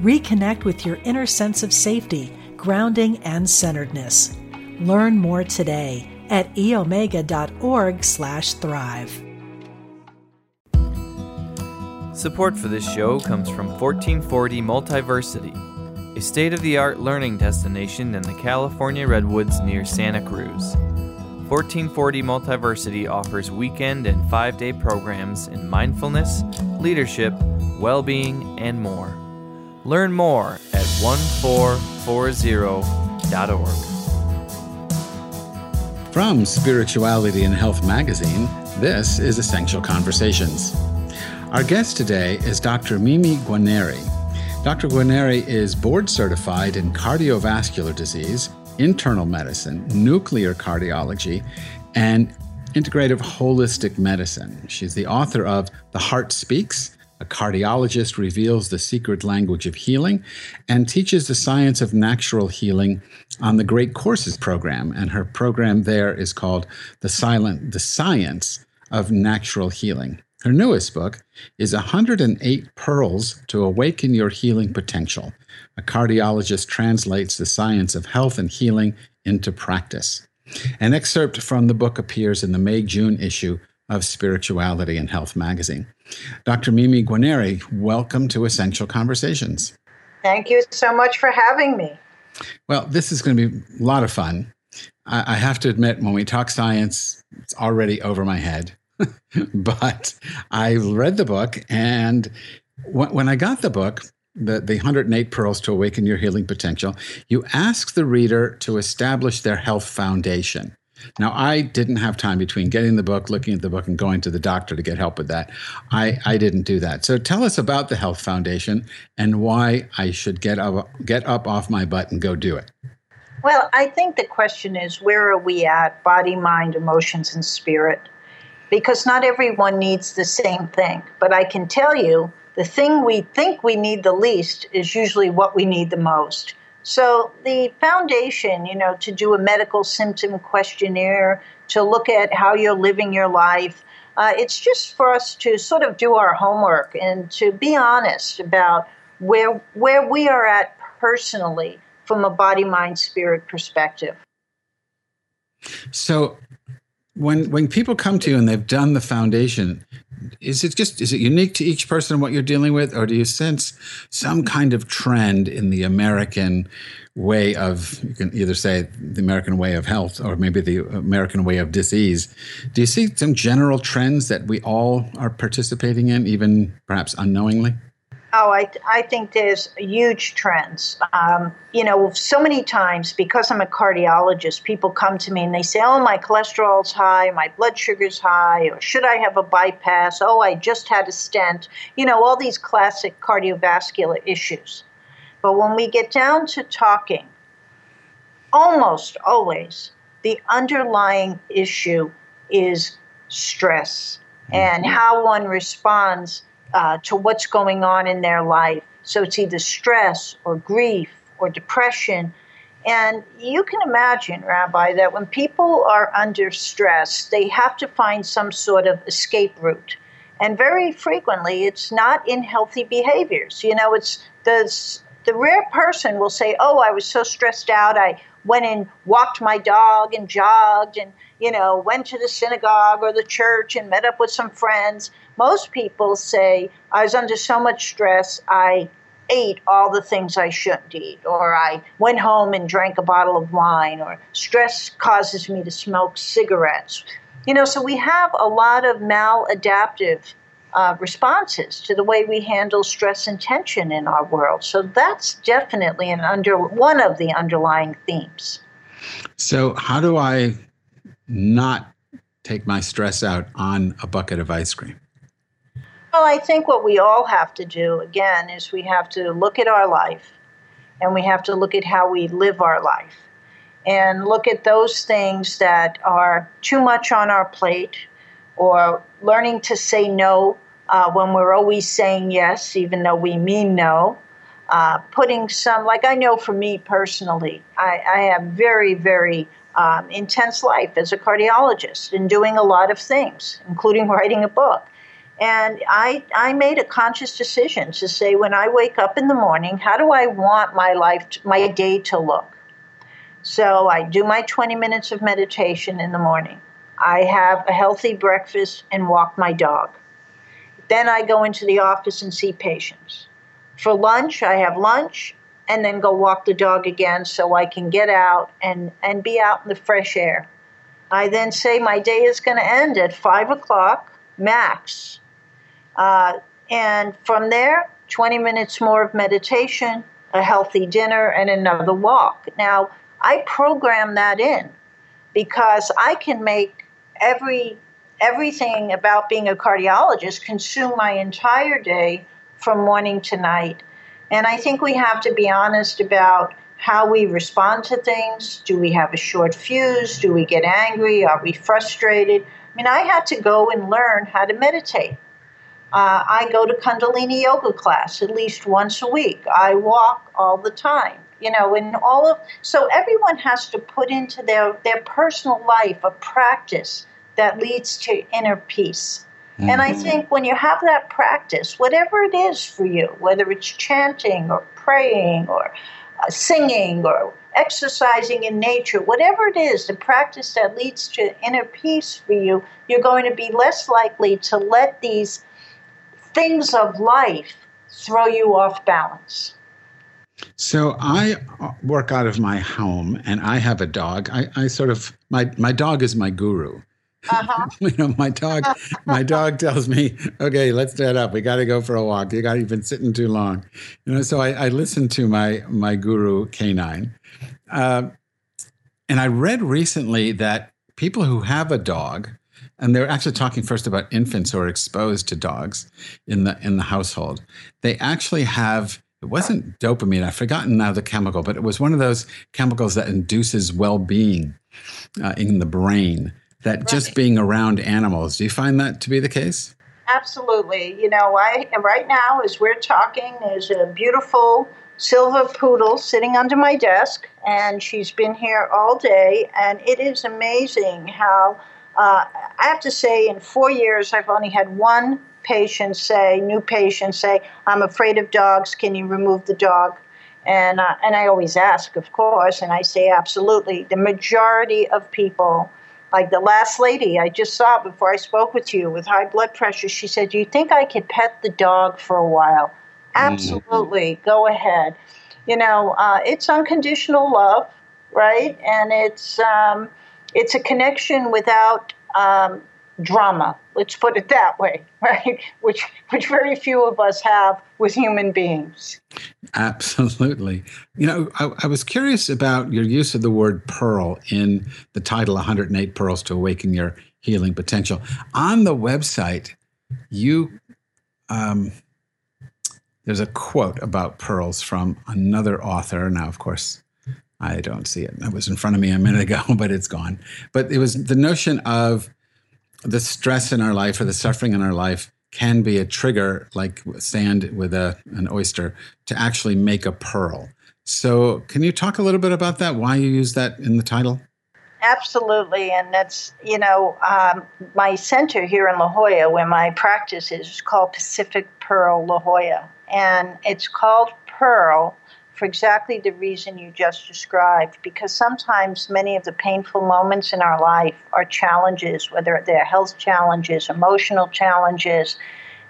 Reconnect with your inner sense of safety, grounding, and centeredness. Learn more today at eomega.org/thrive. Support for this show comes from 1440 Multiversity, a state-of-the-art learning destination in the California redwoods near Santa Cruz. 1440 Multiversity offers weekend and five day programs in mindfulness, leadership, well being, and more. Learn more at 1440.org. From Spirituality and Health magazine, this is Essential Conversations. Our guest today is Dr. Mimi Guarneri. Dr. Guarneri is board certified in cardiovascular disease internal medicine, nuclear cardiology, and integrative holistic medicine. She's the author of The Heart Speaks. A cardiologist reveals the secret language of healing and teaches the science of natural healing on the Great Courses program. And her program there is called The Silent The Science of Natural Healing. Her newest book is 108 Pearls to Awaken Your Healing Potential. A cardiologist translates the science of health and healing into practice. An excerpt from the book appears in the May June issue of Spirituality and Health magazine. Dr. Mimi Guarneri, welcome to Essential Conversations. Thank you so much for having me. Well, this is going to be a lot of fun. I, I have to admit, when we talk science, it's already over my head. but I read the book, and when I got the book, the, the 108 Pearls to Awaken Your Healing Potential, you ask the reader to establish their health foundation. Now, I didn't have time between getting the book, looking at the book, and going to the doctor to get help with that. I, I didn't do that. So tell us about the Health Foundation and why I should get up, get up off my butt and go do it. Well, I think the question is where are we at body, mind, emotions, and spirit? because not everyone needs the same thing. But I can tell you, the thing we think we need the least is usually what we need the most. So the foundation, you know, to do a medical symptom questionnaire, to look at how you're living your life, uh, it's just for us to sort of do our homework and to be honest about where where we are at personally from a body, mind, spirit perspective. So when when people come to you and they've done the foundation is it just is it unique to each person what you're dealing with or do you sense some kind of trend in the american way of you can either say the american way of health or maybe the american way of disease? Do you see some general trends that we all are participating in even perhaps unknowingly Oh, I, I think there's huge trends. Um, you know, so many times because I'm a cardiologist, people come to me and they say, "Oh, my cholesterol's high, my blood sugar's high, or should I have a bypass? Oh, I just had a stent." You know, all these classic cardiovascular issues. But when we get down to talking, almost always the underlying issue is stress and mm-hmm. how one responds uh, to what's going on in their life. So it's either stress or grief or depression. And you can imagine, Rabbi, that when people are under stress, they have to find some sort of escape route. And very frequently, it's not in healthy behaviors. You know, it's the, the rare person will say, Oh, I was so stressed out, I went and walked my dog and jogged and, you know, went to the synagogue or the church and met up with some friends. Most people say, I was under so much stress, I ate all the things I shouldn't eat, or I went home and drank a bottle of wine, or stress causes me to smoke cigarettes. You know, so we have a lot of maladaptive uh, responses to the way we handle stress and tension in our world. So that's definitely an under one of the underlying themes. So how do I not take my stress out on a bucket of ice cream? Well, I think what we all have to do, again, is we have to look at our life and we have to look at how we live our life and look at those things that are too much on our plate or learning to say no uh, when we're always saying yes, even though we mean no. Uh, putting some, like I know for me personally, I, I have very, very um, intense life as a cardiologist and doing a lot of things, including writing a book. And I, I made a conscious decision to say, when I wake up in the morning, how do I want my life, to, my day to look? So I do my 20 minutes of meditation in the morning. I have a healthy breakfast and walk my dog. Then I go into the office and see patients. For lunch, I have lunch and then go walk the dog again so I can get out and, and be out in the fresh air. I then say my day is going to end at 5 o'clock max. Uh, and from there, 20 minutes more of meditation, a healthy dinner, and another walk. Now, I program that in because I can make every everything about being a cardiologist consume my entire day from morning to night. And I think we have to be honest about how we respond to things. Do we have a short fuse? Do we get angry? Are we frustrated? I mean, I had to go and learn how to meditate. Uh, I go to Kundalini yoga class at least once a week. I walk all the time. You know, and all of so everyone has to put into their their personal life a practice that leads to inner peace. Mm-hmm. And I mm-hmm. think when you have that practice, whatever it is for you, whether it's chanting or praying or uh, singing or exercising in nature, whatever it is, the practice that leads to inner peace for you, you're going to be less likely to let these things of life throw you off balance. So I uh, work out of my home and I have a dog. I, I sort of my my dog is my guru. Uh-huh. you know, my dog, my dog tells me, "Okay, let's get up. We got to go for a walk. You got you've been sitting too long." You know, so I, I listen to my my guru canine, uh, and I read recently that people who have a dog, and they're actually talking first about infants who are exposed to dogs in the in the household, they actually have it wasn't dopamine. I've forgotten now the chemical, but it was one of those chemicals that induces well being uh, in the brain that right. just being around animals. Do you find that to be the case? Absolutely. You know, I right now as we're talking, there's a beautiful silver poodle sitting under my desk, and she's been here all day, and it is amazing how. Uh, I have to say, in four years, I've only had one patient say, new patient say, "I'm afraid of dogs. Can you remove the dog?" And uh, and I always ask, of course, and I say, absolutely. The majority of people like the last lady I just saw before I spoke with you with high blood pressure, she said, Do you think I could pet the dog for a while? Mm-hmm. Absolutely. Mm-hmm. Go ahead. You know, uh, it's unconditional love, right? And it's um, it's a connection without um, drama. Let's put it that way, right? Which which very few of us have with human beings. Absolutely. You know, I, I, was curious about your use of the word pearl in the title 108 Pearls to Awaken Your Healing Potential. On the website, you um, there's a quote about pearls from another author. Now, of course, I don't see it. It was in front of me a minute ago, but it's gone. But it was the notion of the stress in our life or the suffering in our life can be a trigger, like sand with a, an oyster, to actually make a pearl. So, can you talk a little bit about that? Why you use that in the title? Absolutely, and that's you know um, my center here in La Jolla, where my practice is, is called Pacific Pearl La Jolla, and it's called Pearl for exactly the reason you just described, because sometimes many of the painful moments in our life are challenges, whether they're health challenges, emotional challenges.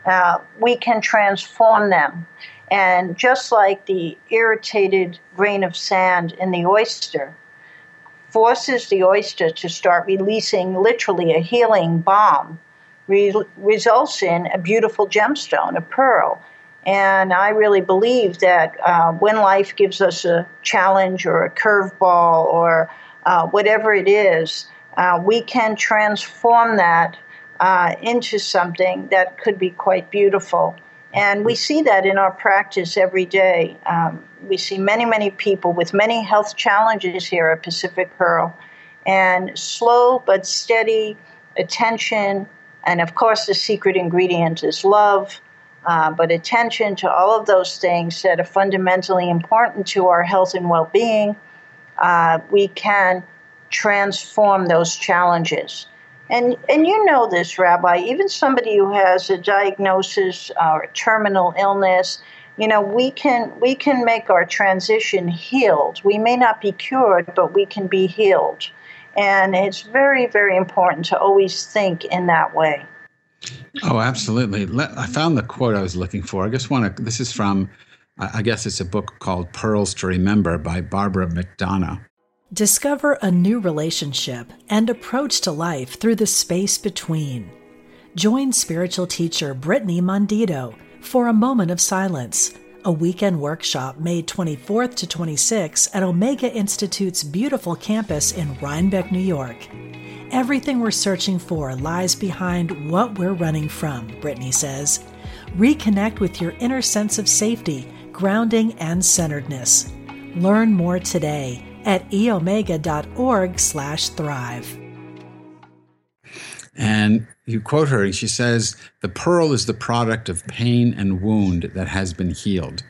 Uh, we can transform them. And just like the irritated grain of sand in the oyster forces the oyster to start releasing literally a healing balm, re- results in a beautiful gemstone, a pearl. And I really believe that uh, when life gives us a challenge or a curveball or uh, whatever it is, uh, we can transform that uh, into something that could be quite beautiful. And we see that in our practice every day. Um, we see many, many people with many health challenges here at Pacific Pearl. And slow but steady attention, and of course, the secret ingredient is love. Uh, but attention to all of those things that are fundamentally important to our health and well being, uh, we can transform those challenges. And, and you know this, Rabbi, even somebody who has a diagnosis or a terminal illness, you know, we can, we can make our transition healed. We may not be cured, but we can be healed. And it's very, very important to always think in that way. Oh, absolutely. I found the quote I was looking for. I just want to, this is from, I guess it's a book called Pearls to Remember by Barbara McDonough. Discover a new relationship and approach to life through the space between. Join spiritual teacher Brittany Mondito for a moment of silence, a weekend workshop May 24th to 26 at Omega Institute's beautiful campus in Rhinebeck, New York. Everything we're searching for lies behind what we're running from, Brittany says. Reconnect with your inner sense of safety, grounding, and centeredness. Learn more today at eomega.org slash thrive. And you quote her, and she says, The pearl is the product of pain and wound that has been healed.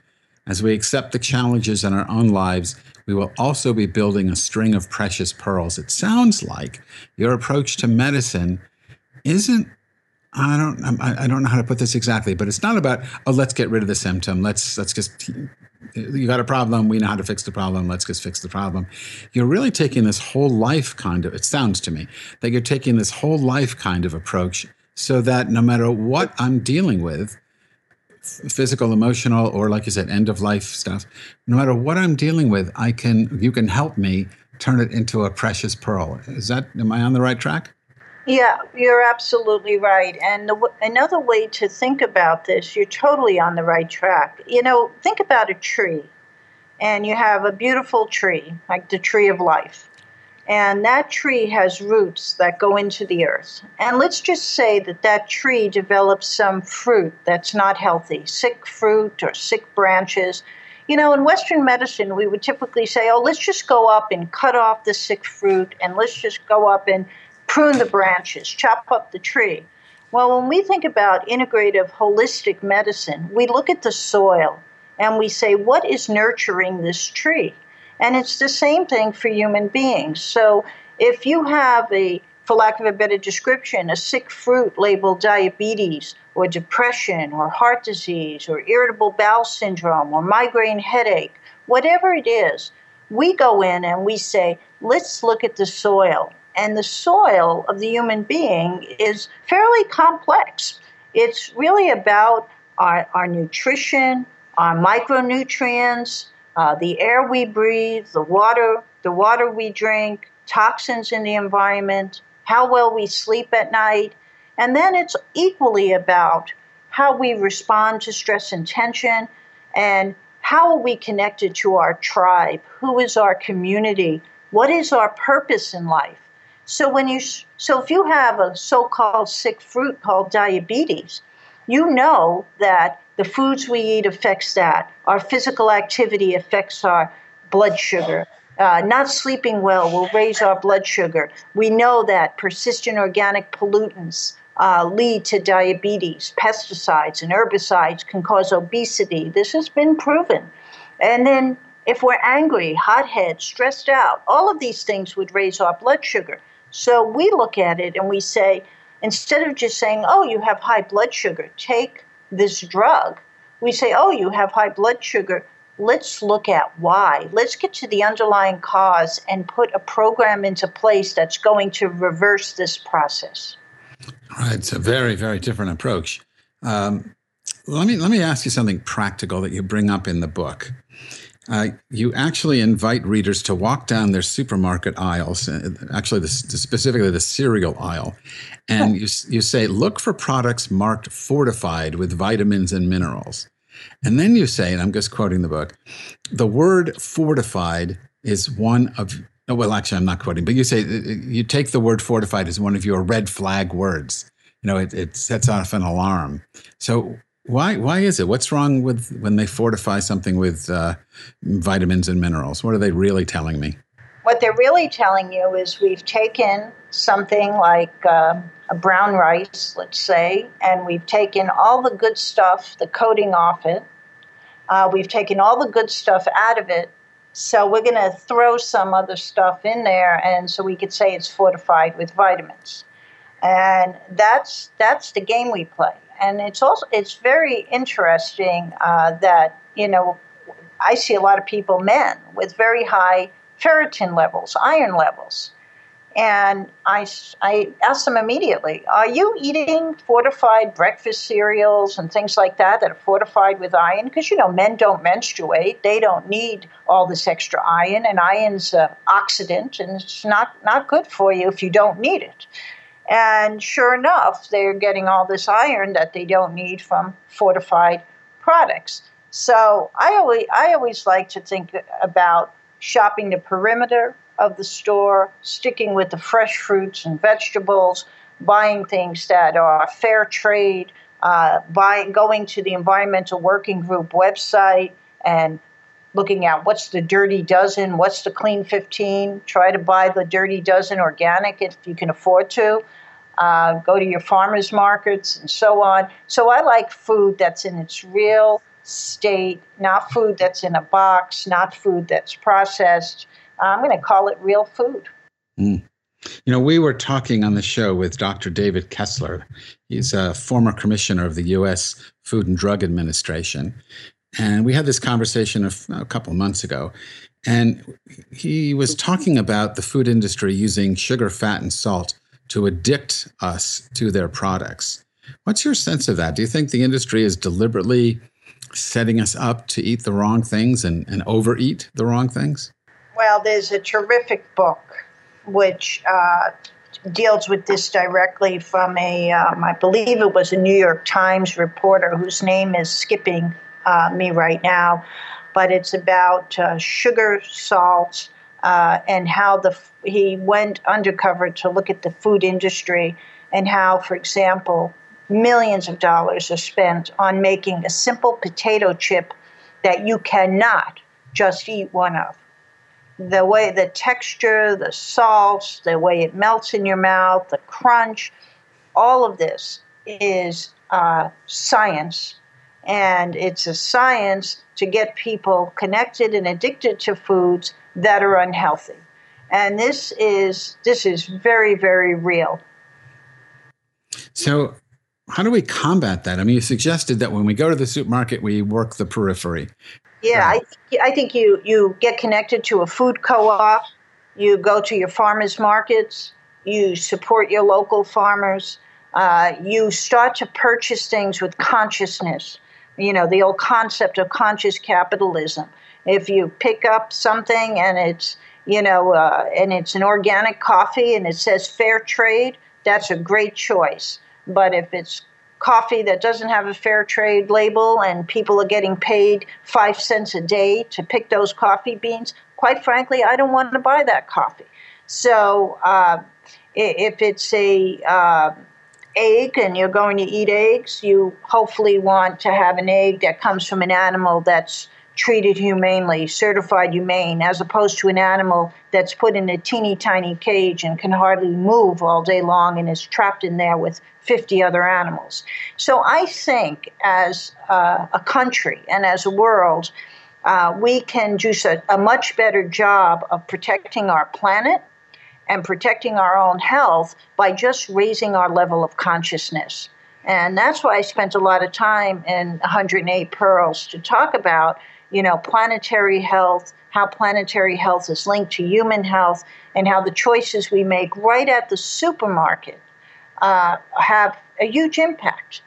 As we accept the challenges in our own lives, we will also be building a string of precious pearls. It sounds like your approach to medicine isn't I don't I don't know how to put this exactly, but it's not about oh let's get rid of the symptom. Let's let's just you got a problem. We know how to fix the problem. Let's just fix the problem. You're really taking this whole life kind of, it sounds to me that you're taking this whole life kind of approach so that no matter what I'm dealing with, physical, emotional, or like you said, end of life stuff, no matter what I'm dealing with, I can, you can help me turn it into a precious pearl. Is that, am I on the right track? Yeah, you're absolutely right. And the, another way to think about this, you're totally on the right track. You know, think about a tree, and you have a beautiful tree, like the tree of life. And that tree has roots that go into the earth. And let's just say that that tree develops some fruit that's not healthy, sick fruit or sick branches. You know, in Western medicine, we would typically say, oh, let's just go up and cut off the sick fruit, and let's just go up and prune the branches, chop up the tree. Well, when we think about integrative holistic medicine, we look at the soil and we say, what is nurturing this tree? And it's the same thing for human beings. So if you have a, for lack of a better description, a sick fruit labeled diabetes or depression or heart disease or irritable bowel syndrome or migraine headache, whatever it is, we go in and we say, let's look at the soil and the soil of the human being is fairly complex. It's really about our, our nutrition, our micronutrients, uh, the air we breathe, the water, the water we drink, toxins in the environment, how well we sleep at night, and then it's equally about how we respond to stress and tension, and how are we connected to our tribe? Who is our community? What is our purpose in life? So when you so if you have a so-called sick fruit called diabetes, you know that the foods we eat affects that. Our physical activity affects our blood sugar. Uh, not sleeping well will raise our blood sugar. We know that persistent organic pollutants uh, lead to diabetes. Pesticides and herbicides can cause obesity. This has been proven. And then if we're angry, hot head, stressed out, all of these things would raise our blood sugar. So we look at it and we say, instead of just saying, oh, you have high blood sugar, take this drug, we say, oh, you have high blood sugar. Let's look at why. Let's get to the underlying cause and put a program into place that's going to reverse this process. Right. It's a very, very different approach. Um, let me let me ask you something practical that you bring up in the book uh, you actually invite readers to walk down their supermarket aisles, uh, actually, the, specifically the cereal aisle, and you, you say, look for products marked fortified with vitamins and minerals. And then you say, and I'm just quoting the book, the word fortified is one of, oh, well, actually, I'm not quoting, but you say uh, uh, you take the word fortified as one of your red flag words. you know, it, it sets off an alarm. So why why is it? What's wrong with when they fortify something with uh, vitamins and minerals? What are they really telling me? What they're really telling you is we've taken something like uh, a brown rice, let's say, and we've taken all the good stuff, the coating off it. Uh, we've taken all the good stuff out of it. So we're going to throw some other stuff in there, and so we could say it's fortified with vitamins. And that's that's the game we play and it's also it's very interesting uh, that you know I see a lot of people, men, with very high ferritin levels, iron levels, and I I ask them immediately, "Are you eating fortified breakfast cereals and things like that that are fortified with iron?" Because you know men don't menstruate; they don't need all this extra iron, and iron's an oxidant, and it's not not good for you if you don't need it. And sure enough, they're getting all this iron that they don't need from fortified products. So I always, I always like to think about shopping the perimeter of the store, sticking with the fresh fruits and vegetables, buying things that are fair trade, uh, going to the Environmental Working Group website and looking at what's the dirty dozen, what's the clean 15. Try to buy the dirty dozen organic if you can afford to uh, go to your farmers markets and so on. So I like food that's in its real state, not food that's in a box, not food that's processed. I'm going to call it real food. Mm. You know, we were talking on the show with Dr. David Kessler. He's a former commissioner of the U.S. Food and Drug Administration. And we had this conversation a, a couple of months ago. And he was talking about the food industry using sugar, fat, and salt to addict us to their products. What's your sense of that? Do you think the industry is deliberately setting us up to eat the wrong things and, and overeat the wrong things? Well, there's a terrific book which uh, deals with this directly from a, um, I believe it was a New York Times reporter whose name is skipping uh, me right now, but it's about uh, sugar, salt, uh, and how the he went undercover to look at the food industry and how, for example, millions of dollars are spent on making a simple potato chip that you cannot just eat one of. The way the texture, the salts, the way it melts in your mouth, the crunch, all of this is uh, science. And it's a science to get people connected and addicted to foods that are unhealthy. And this is this is very very real. So how do we combat that? I mean, you suggested that when we go to the supermarket, we work the periphery. Yeah, I, I think you, you get connected to a food co op, you go to your farmers markets, you support your local farmers, uh, you start to purchase things with consciousness. You know, the old concept of conscious capitalism. If you pick up something and it's you know, uh, and it's an organic coffee and it says fair trade, that's a great choice. But if it's coffee that doesn't have a fair trade label and people are getting paid five cents a day to pick those coffee beans, quite frankly, I don't want to buy that coffee. So uh, if it's a uh, egg and you're going to eat eggs, you hopefully want to have an egg that comes from an animal that's treated humanely, certified humane, as opposed to an animal that's put in a teeny tiny cage and can hardly move all day long and is trapped in there with 50 other animals. So I think as uh, a country and as a world, uh, we can do a, a much better job of protecting our planet and protecting our own health by just raising our level of consciousness. And that's why I spent a lot of time in 108 Pearls to talk about you know, planetary health, how planetary health is linked to human health, and how the choices we make right at the supermarket uh, have a huge impact.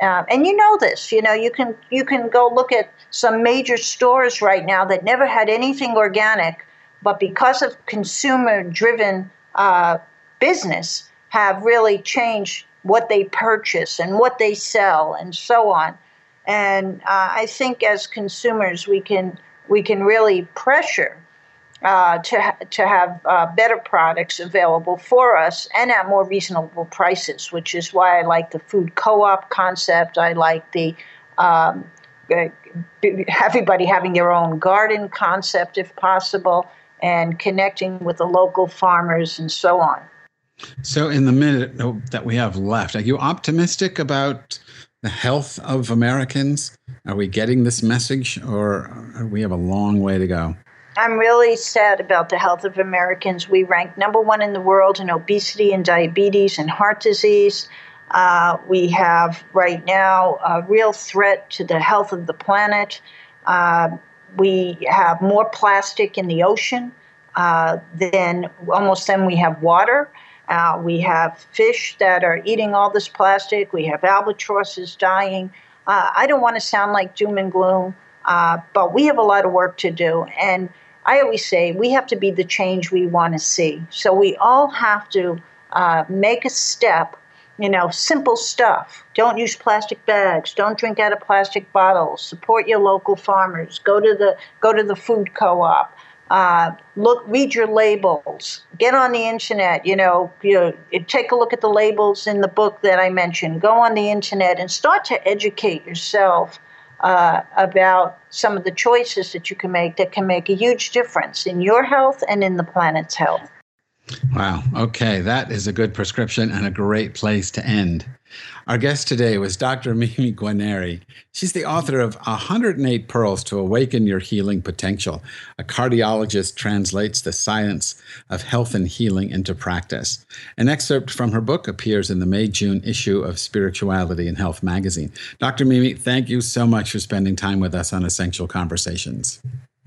Uh, and you know this, you know, you can you can go look at some major stores right now that never had anything organic, but because of consumer-driven uh, business, have really changed what they purchase and what they sell and so on. And uh, I think as consumers, we can we can really pressure uh, to, to have uh, better products available for us and at more reasonable prices, which is why I like the food co op concept. I like the um, everybody having their own garden concept if possible and connecting with the local farmers and so on. So, in the minute that we have left, are you optimistic about the health of Americans? Are we getting this message or we have a long way to go? I'm really sad about the health of Americans. We rank number one in the world in obesity and diabetes and heart disease. Uh, we have right now a real threat to the health of the planet. Uh, we have more plastic in the ocean uh, than almost than we have water. Uh, we have fish that are eating all this plastic. We have albatrosses dying. Uh, I don't want to sound like doom and gloom, uh, but we have a lot of work to do. And I always say we have to be the change we want to see. So we all have to uh, make a step. You know, simple stuff. Don't use plastic bags. Don't drink out of plastic bottles. Support your local farmers. Go to the go to the food co-op. Uh, look, read your labels. Get on the internet. You know, you know, take a look at the labels in the book that I mentioned. Go on the internet and start to educate yourself uh, about some of the choices that you can make that can make a huge difference in your health and in the planet's health. Wow. Okay. That is a good prescription and a great place to end. Our guest today was Dr. Mimi Guarneri. She's the author of 108 Pearls to Awaken Your Healing Potential. A cardiologist translates the science of health and healing into practice. An excerpt from her book appears in the May June issue of Spirituality and Health magazine. Dr. Mimi, thank you so much for spending time with us on Essential Conversations.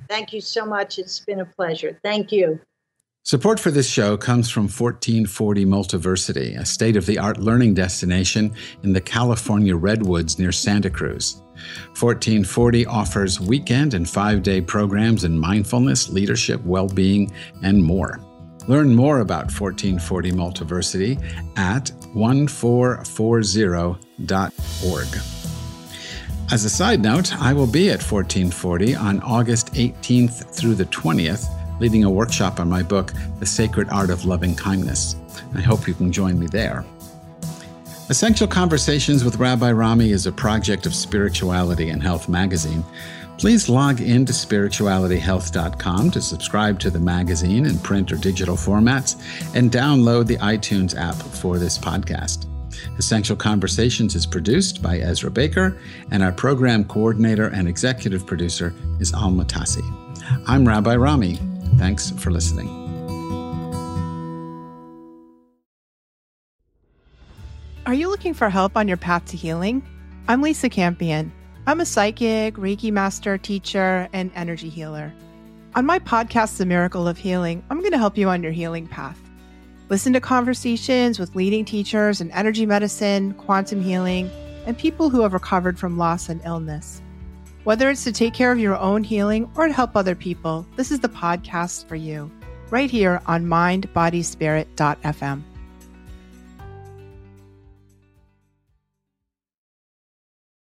Thank you so much. It's been a pleasure. Thank you. Support for this show comes from 1440 Multiversity, a state of the art learning destination in the California Redwoods near Santa Cruz. 1440 offers weekend and five day programs in mindfulness, leadership, well being, and more. Learn more about 1440 Multiversity at 1440.org. As a side note, I will be at 1440 on August 18th through the 20th leading a workshop on my book, The Sacred Art of Loving Kindness. I hope you can join me there. Essential Conversations with Rabbi Rami is a project of Spirituality and Health magazine. Please log in to spiritualityhealth.com to subscribe to the magazine in print or digital formats and download the iTunes app for this podcast. Essential Conversations is produced by Ezra Baker, and our program coordinator and executive producer is Alma Tassi. I'm Rabbi Rami. Thanks for listening. Are you looking for help on your path to healing? I'm Lisa Campion. I'm a psychic, Reiki master, teacher, and energy healer. On my podcast, The Miracle of Healing, I'm going to help you on your healing path. Listen to conversations with leading teachers in energy medicine, quantum healing, and people who have recovered from loss and illness. Whether it's to take care of your own healing or to help other people, this is the podcast for you, right here on mindbodyspirit.fm.